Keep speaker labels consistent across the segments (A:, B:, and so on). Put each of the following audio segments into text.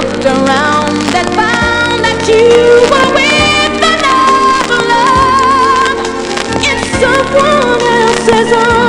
A: looked around and found that you were with another love in someone else's arms.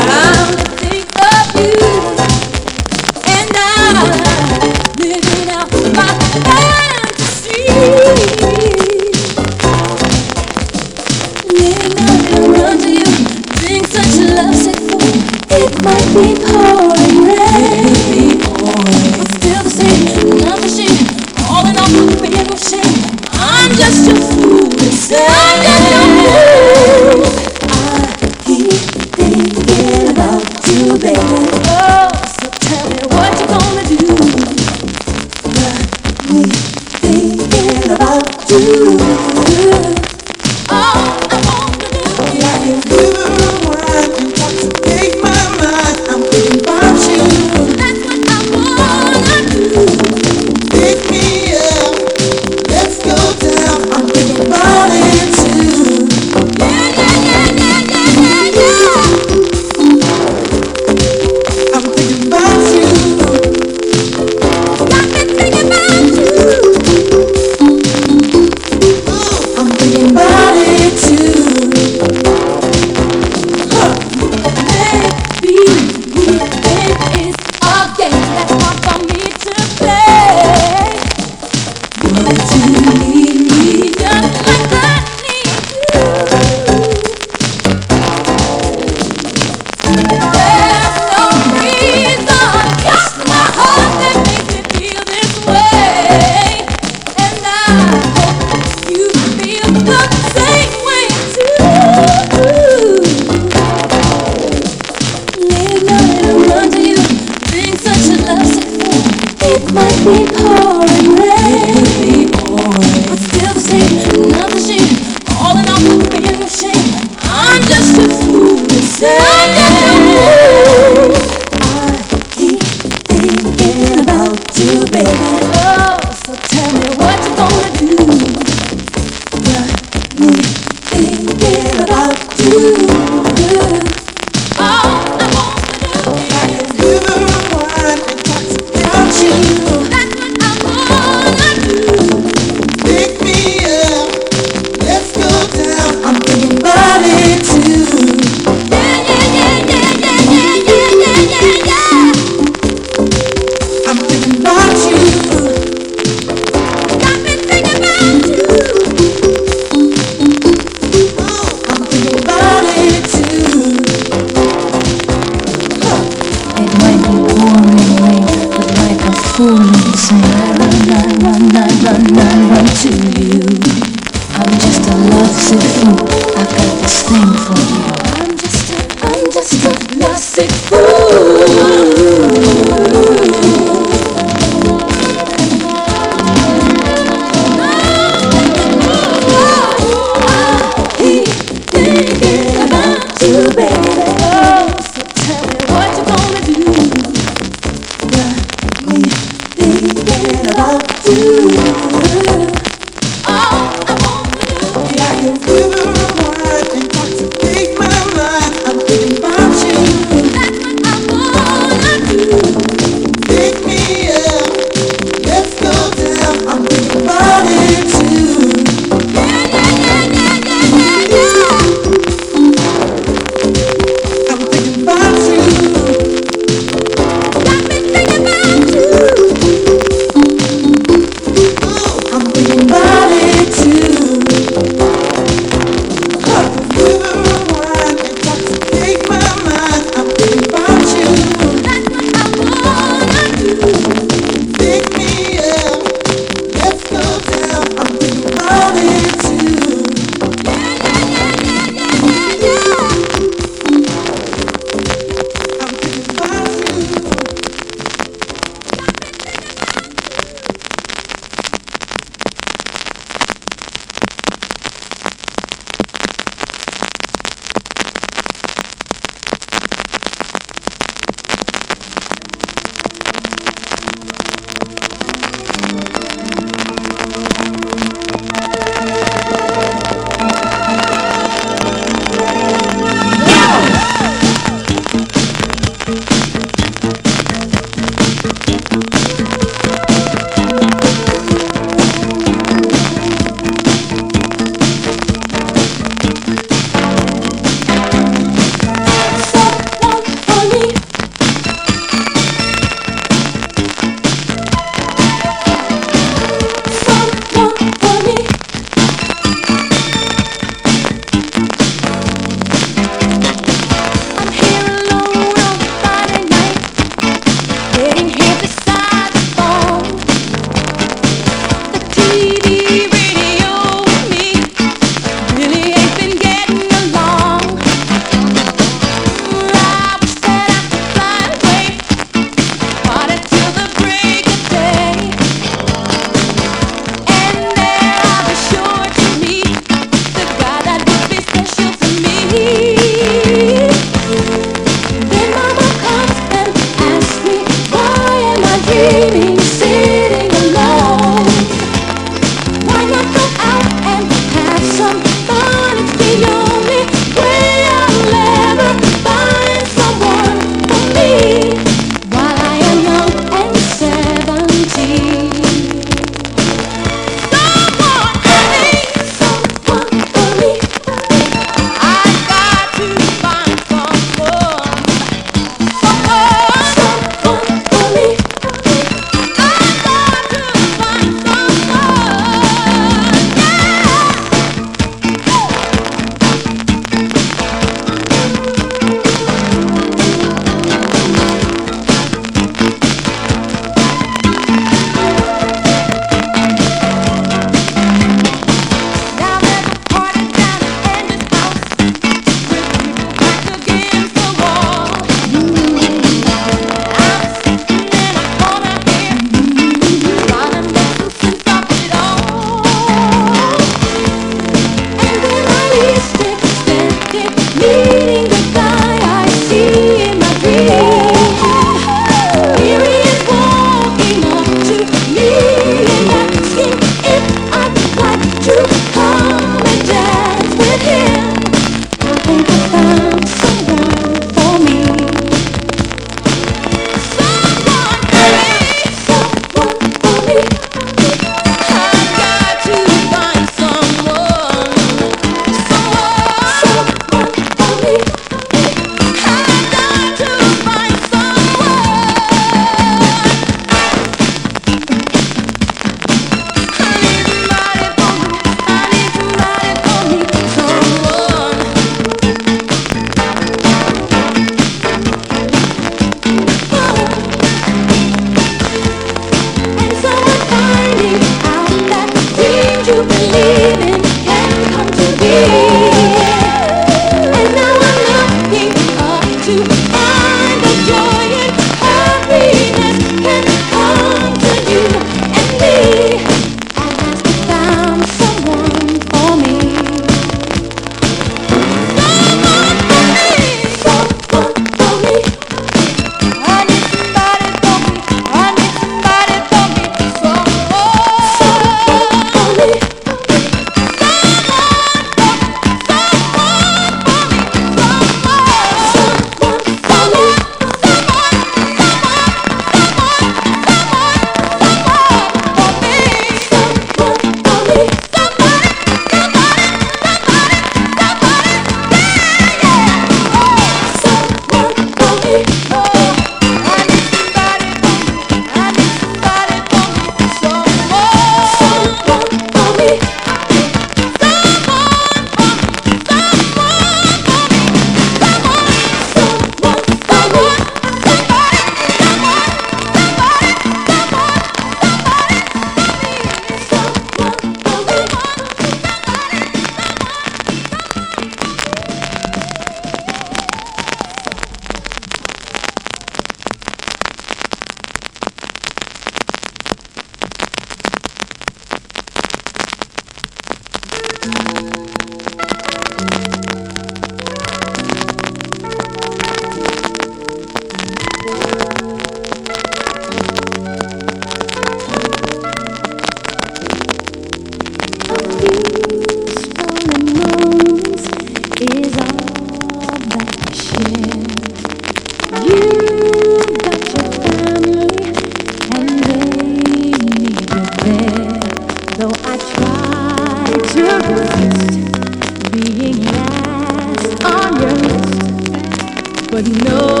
B: No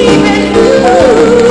B: Even Ooh.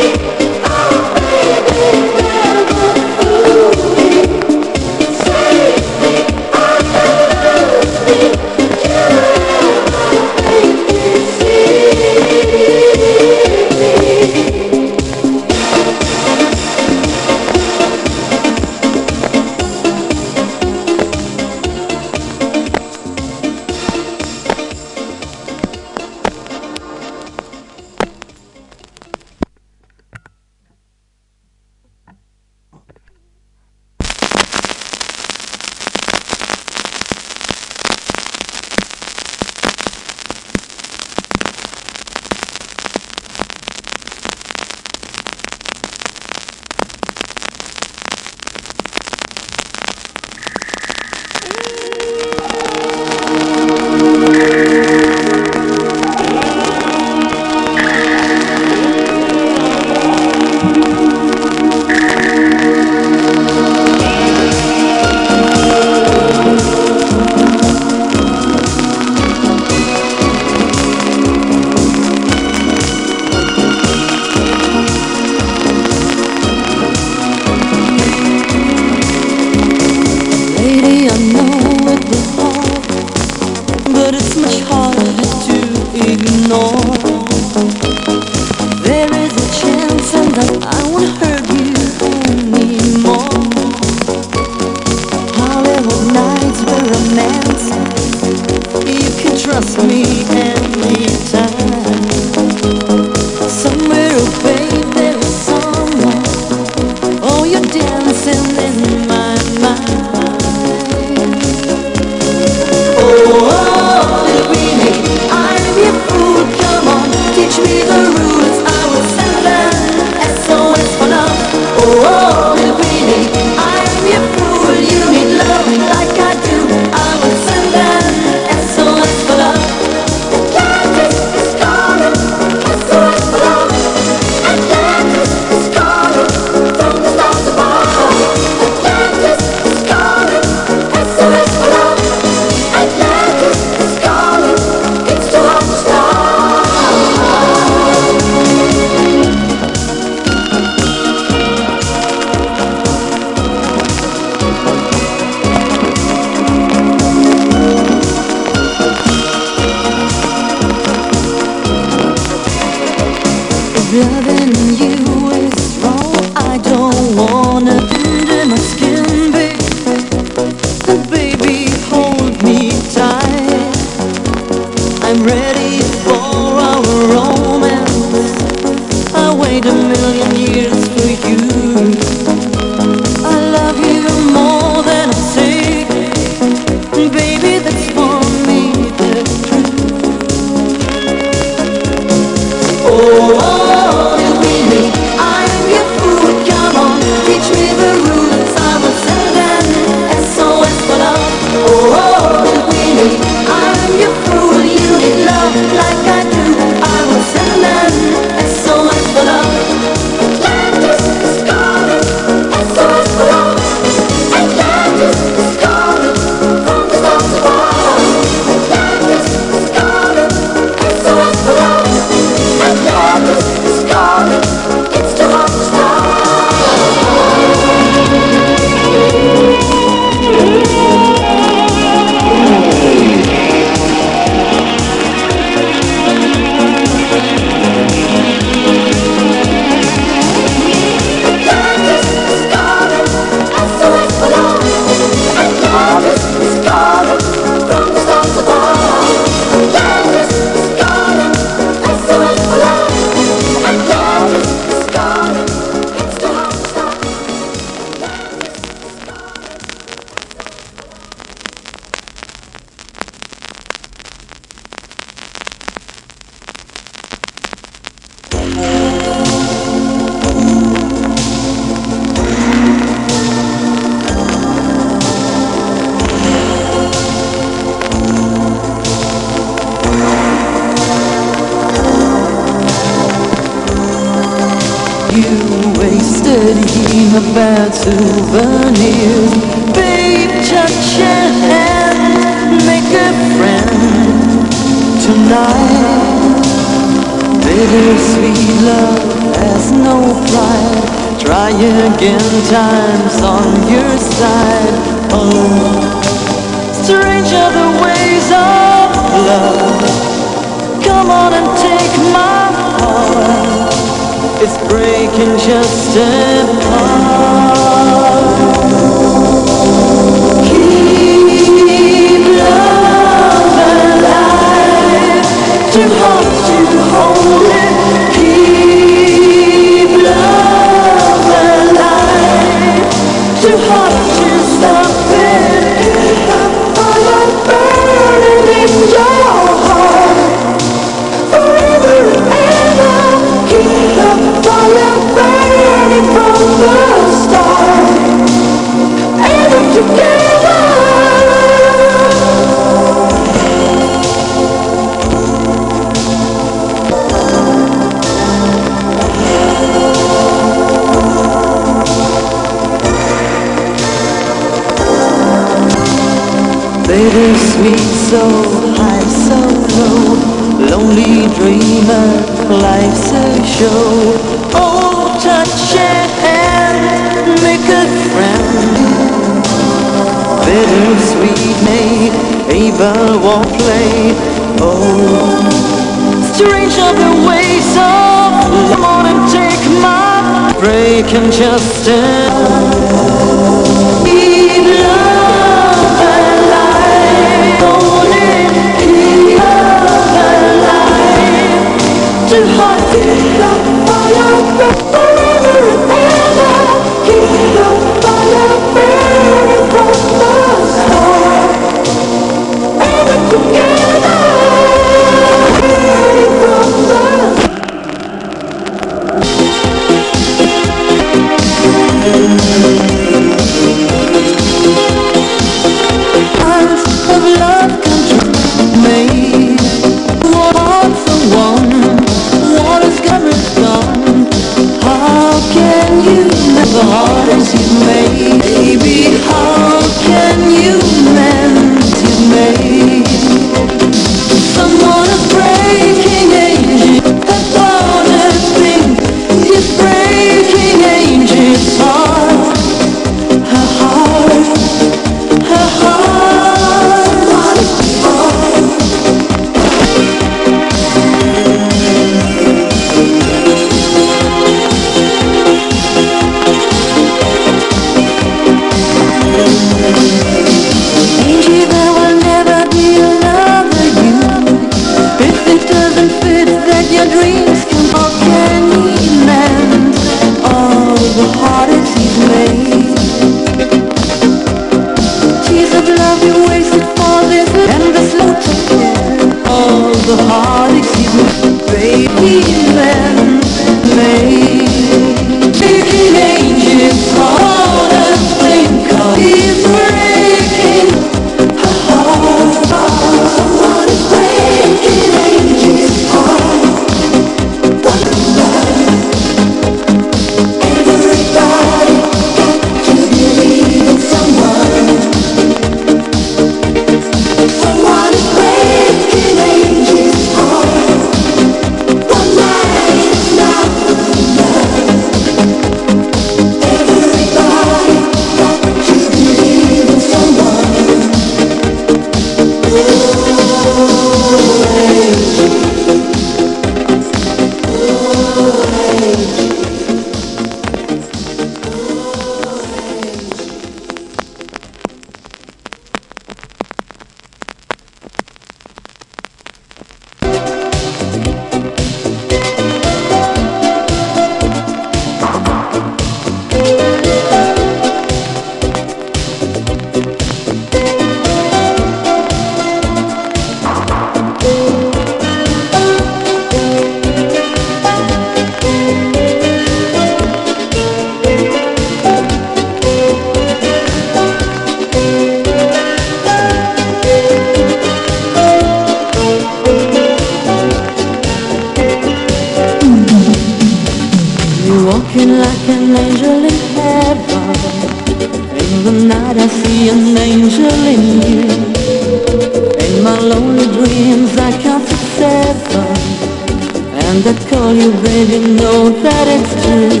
B: And
A: that call you baby know that it's true.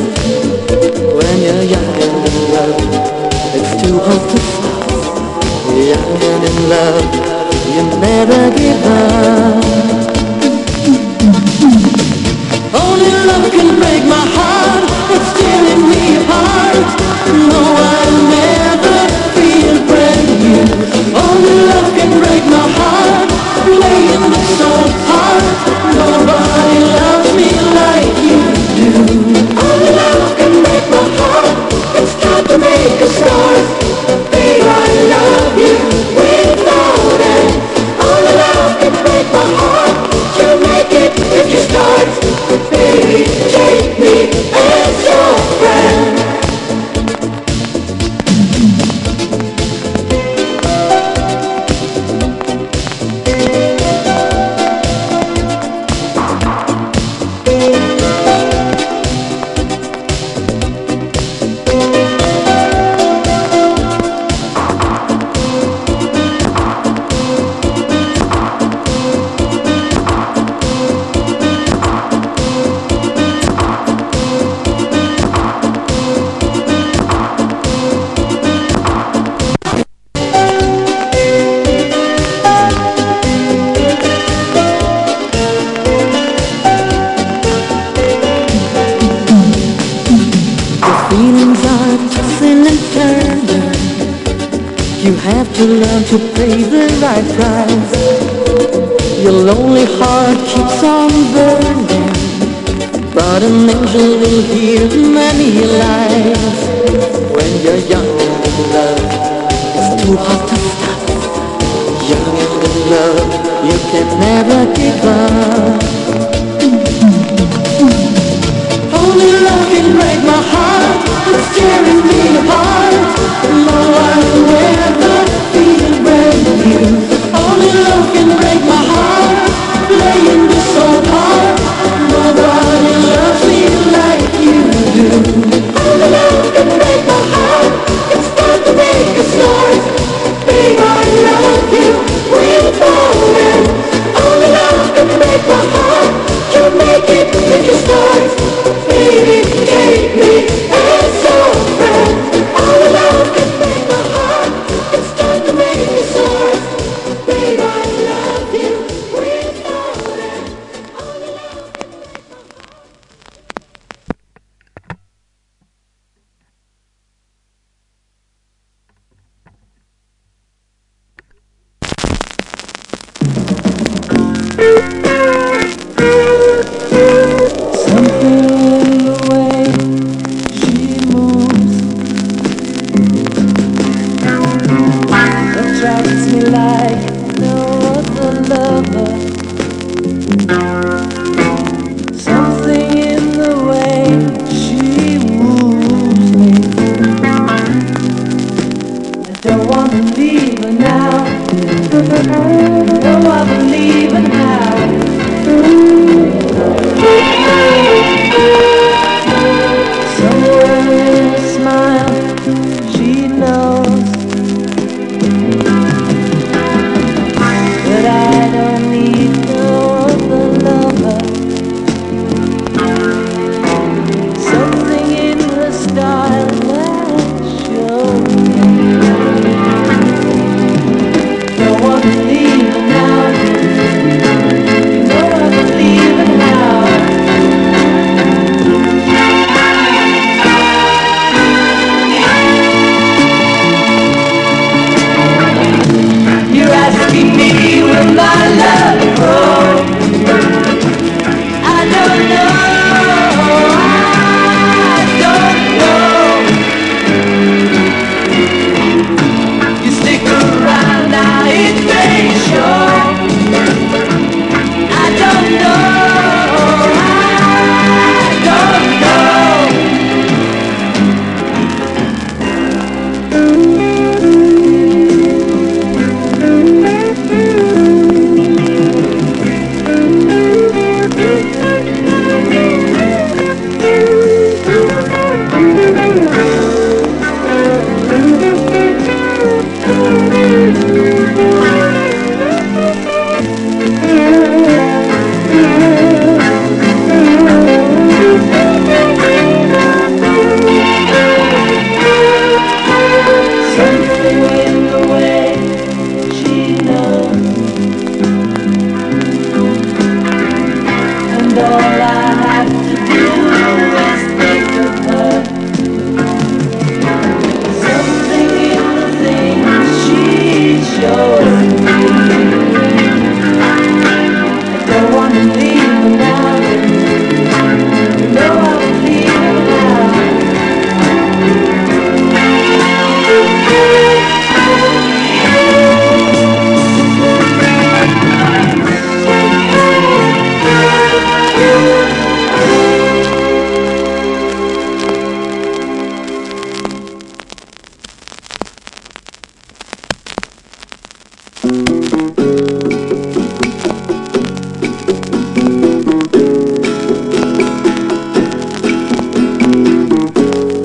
A: When you're young and in love It's too hard to stop. Young and in love You never give up. Only love can break my heart. It's tearing me apart. No, I'll never feel brand new. Only the floor. Your lonely heart keeps on burning But an angel will heal many lies When you're young and in love It's too hot to stop. Young and in love You can never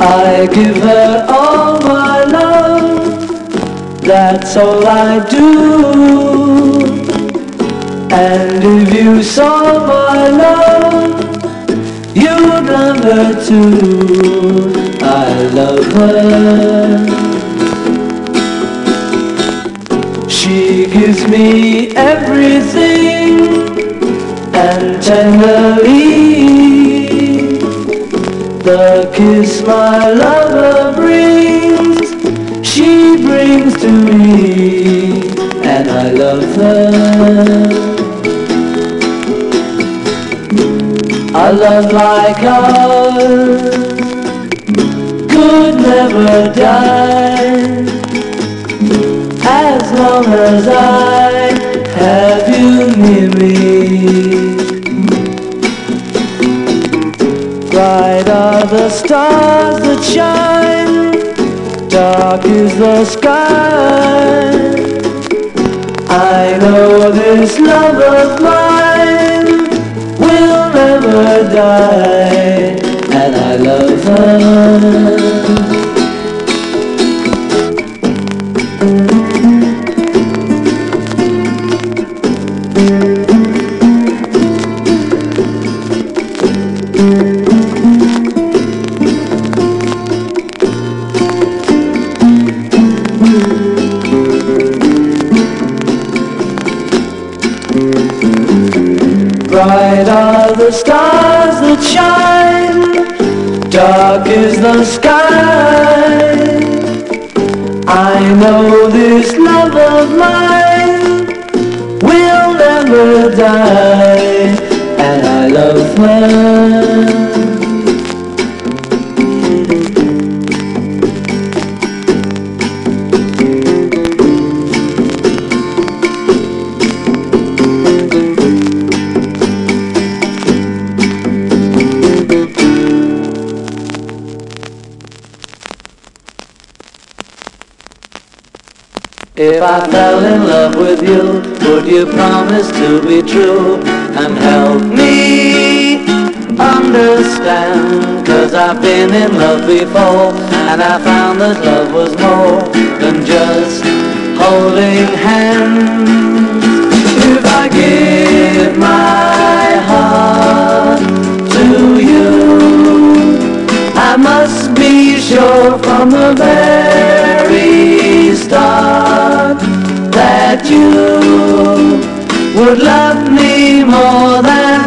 A: I
C: give her all my love, that's all I do. And if you saw my love, you'd love her too. I love her. She gives me everything and tenderly the kiss my lover brings, she brings to me, and I love her. A love like ours could never die as long as I have you near me. Bright are the stars that shine, dark is the sky. I know this love of mine will never die, and I love her. Dark is the sky. I know this love of mine will never die, and I love her. I fell in love with you, would you promise to be true and help me understand? Cause I've been in love before and I found that love was more than just holding hands. If I give my heart to you, I must be sure from the very start that you would love me more than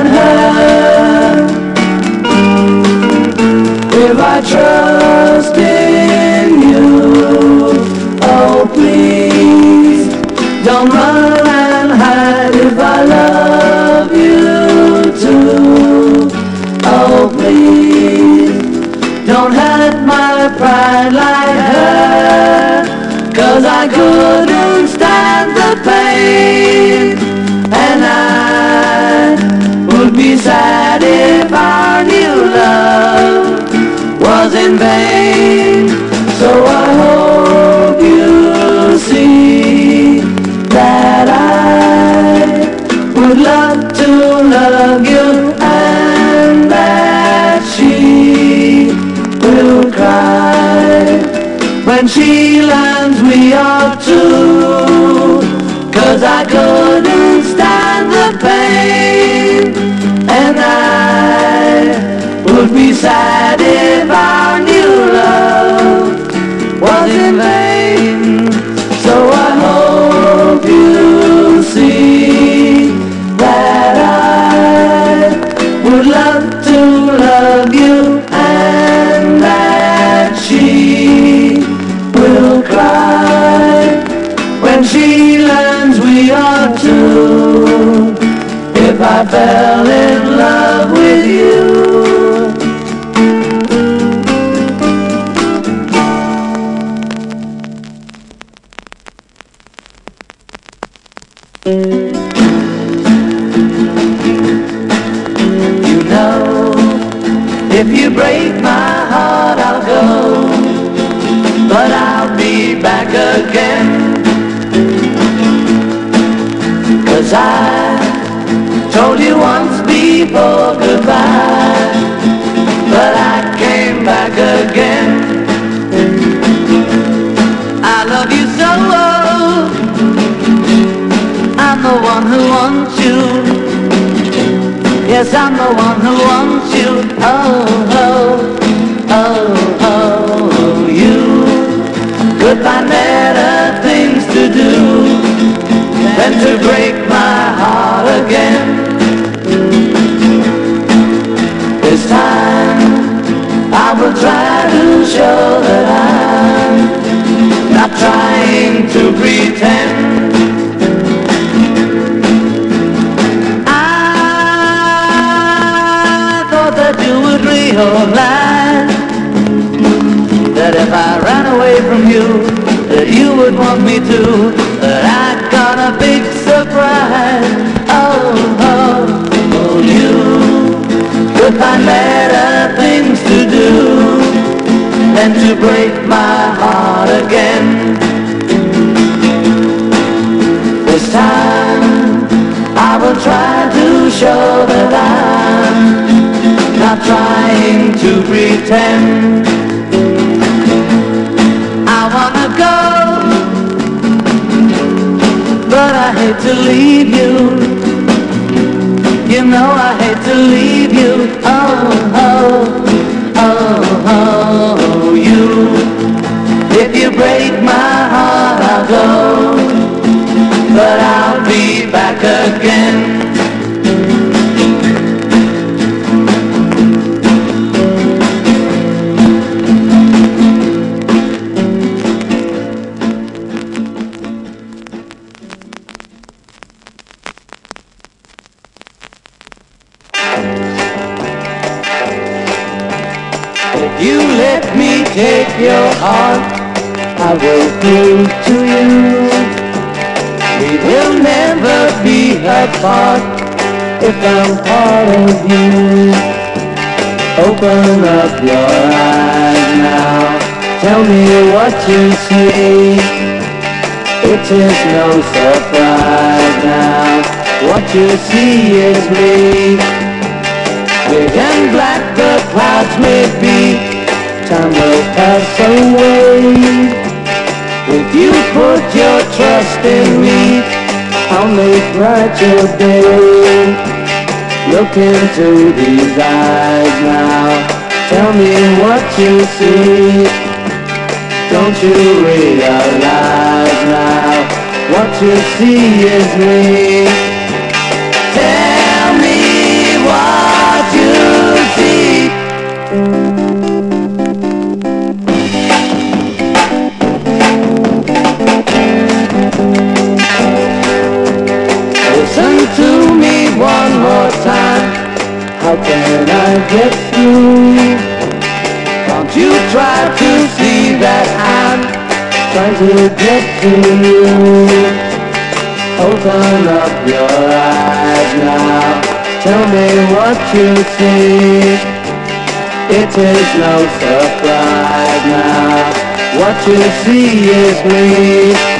C: Yes, I'm the one who wants you Oh, oh, oh, oh, you find better things to do than to break my heart again. This time I will try to show that I'm not trying to pretend. Realize that if I ran away from you, that you would want me to, that I got a big surprise. Oh, oh, oh, you could find better things to do than to break my heart again. This time I will try to show that I'm not trying to pretend. I wanna go but I hate to leave you. You know I hate to leave you. Oh, oh, oh, oh, you. If you break my heart, I'll go, but I'll be back again. It is no surprise now, what you see is me. Big and black the clouds may be time will pass away. If you put your trust in me, I'll make bright your day. Look into these eyes now, tell me what you see. Don't you realize now, what you see is me. Open up your eyes now. Tell me what you see. It is no surprise now. What you see is me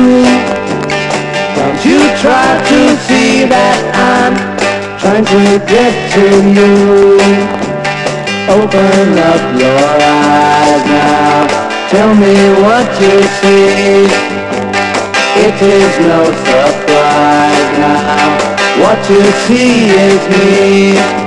C: Don't you try to see that I'm trying to get to you. Open up your eyes now. Tell me what you see. It is no surprise now. What you see is me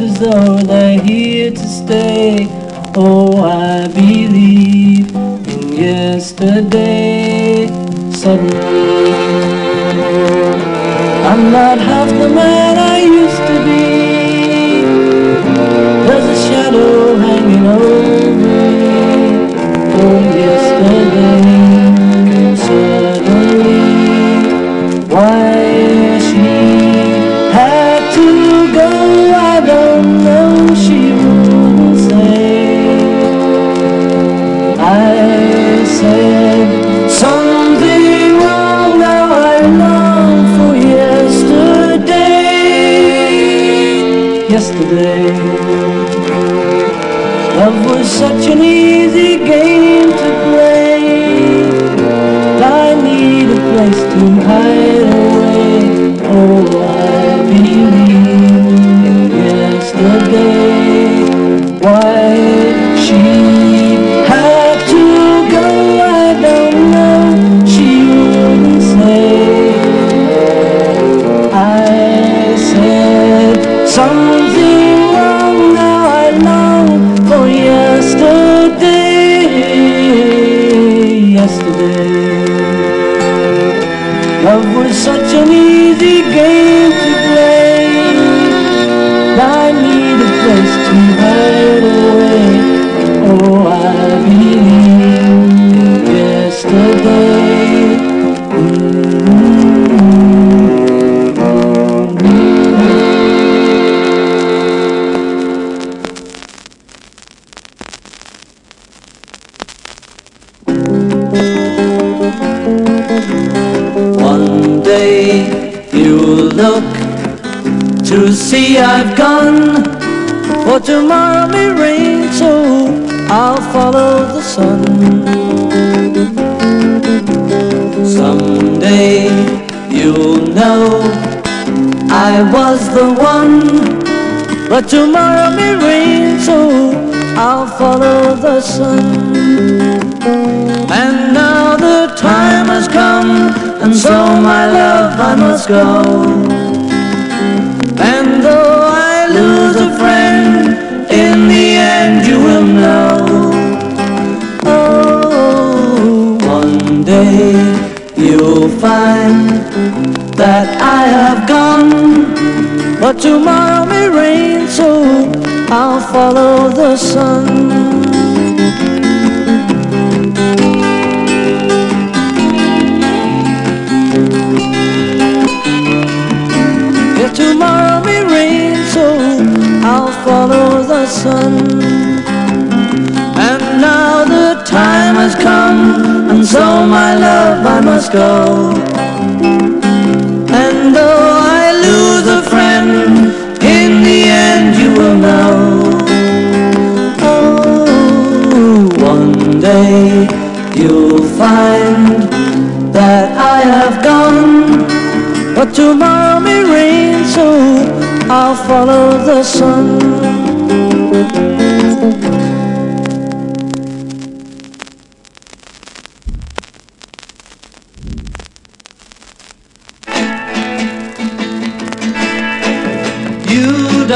A: as though they're here to stay. Oh, I believe in yesterday. Suddenly, I'm not half the man But tomorrow may rain, so I'll follow the sun. And now the time has come, and so my love I must go. And though I lose a friend, in the end you will know. Oh, one day you'll find that I have gone. But tomorrow may rain, I'll follow the sun. Yeah, tomorrow may rain, so I'll follow the sun. And now the time has come, and so my love I must go. And though follow the sun. You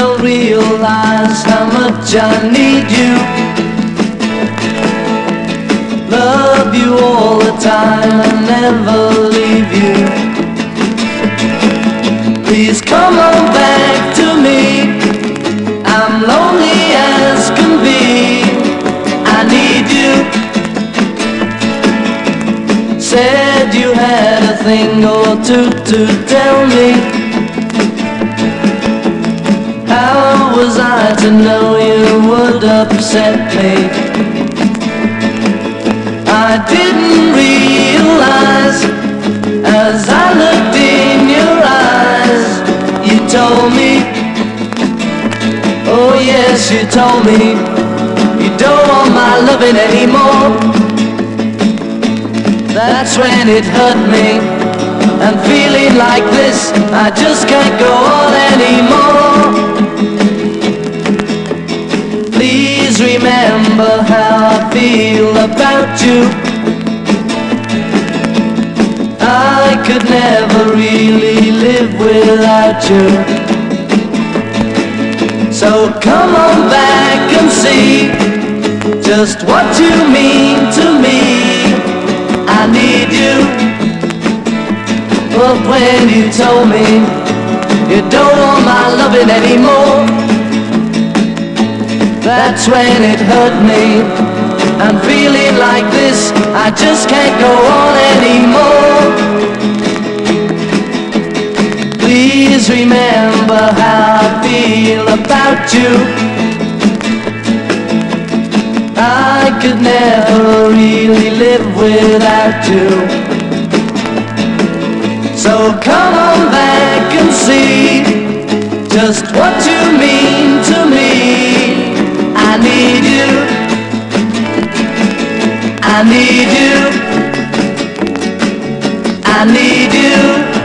A: two to tell me. How was I to know you would upset me? I didn't realize as I looked in your eyes, you told me, oh yes, you told me, you don't want my loving anymore. That's when it hurt me. And feeling like this, I just can't go on anymore. Please remember how I feel about you. I could never really live without you. So come on back and see Just what you mean to me. I need you. But when you told me you don't want my loving anymore, that's when it hurt me. I'm feeling like this, I just can't go on anymore. Please remember how I feel about you. I could never really live without you so come on back and see just what you mean to me. I need you. I need you. I need you.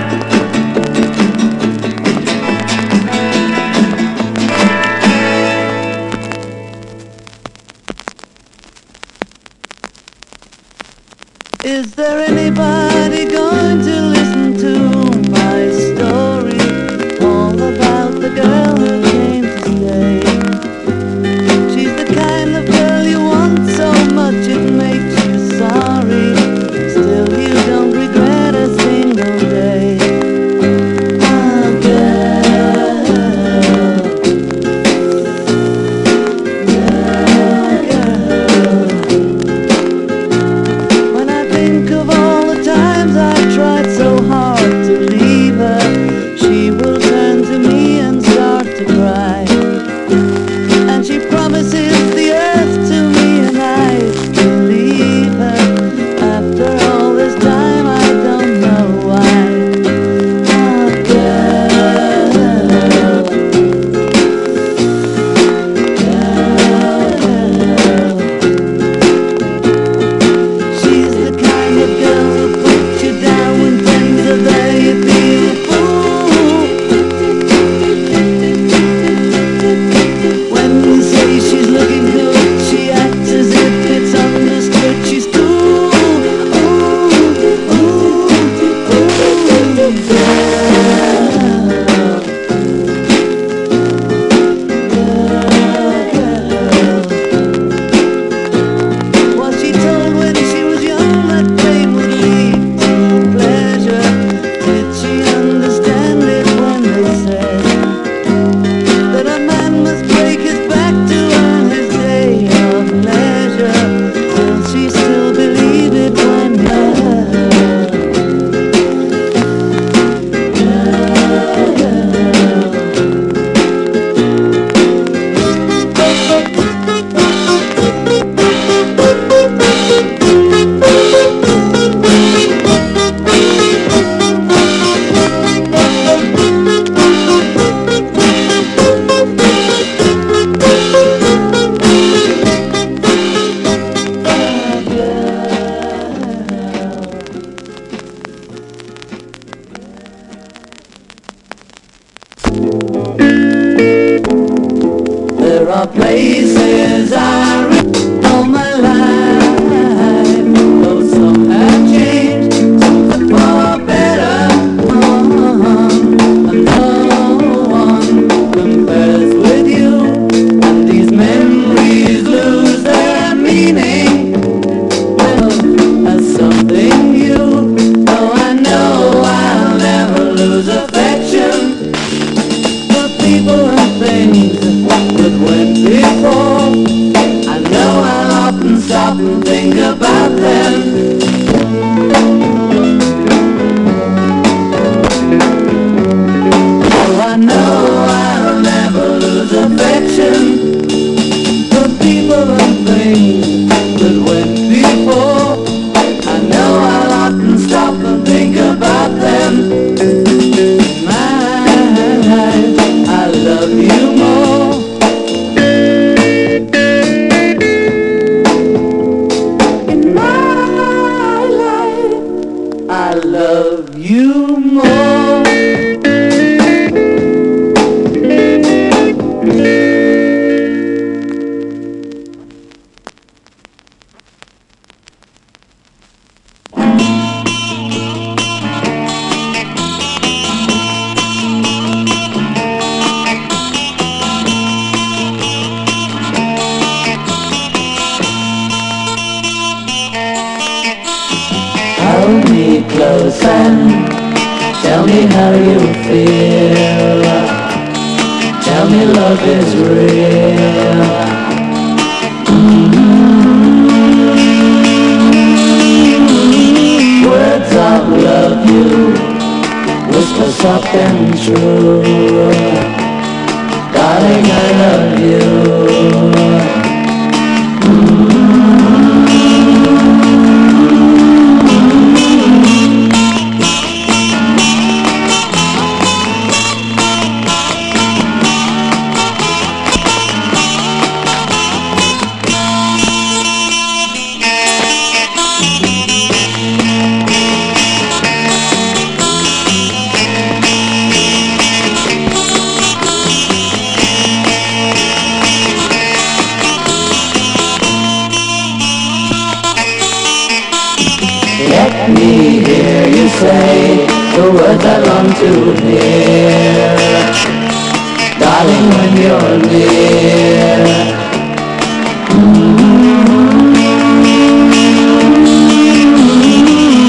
A: loving when you're near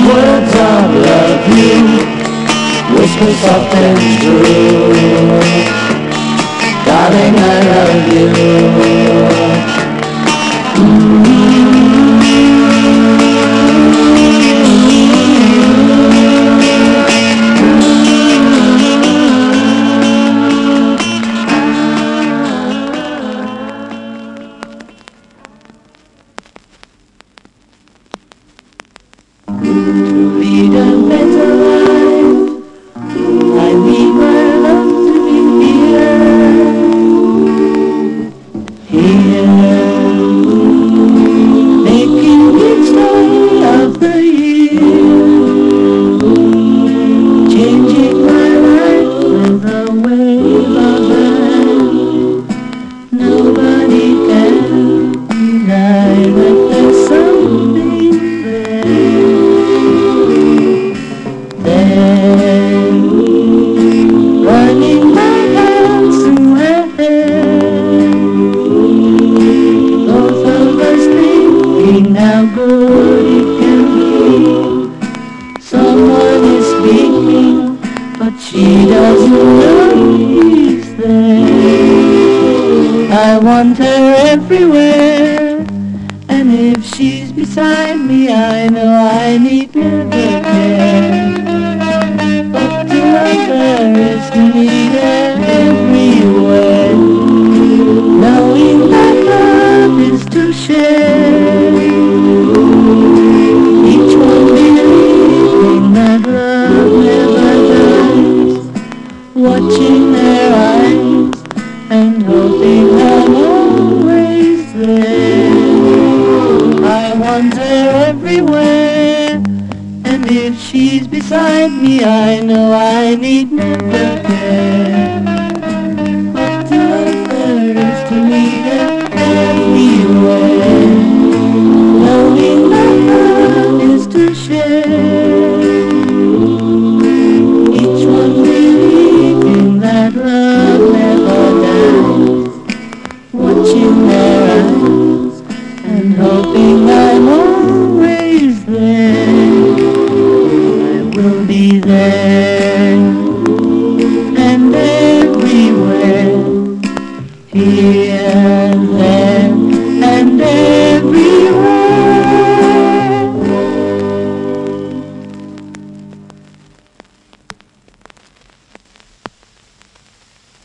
A: Words of love you Whisper soft and true Darling, I love you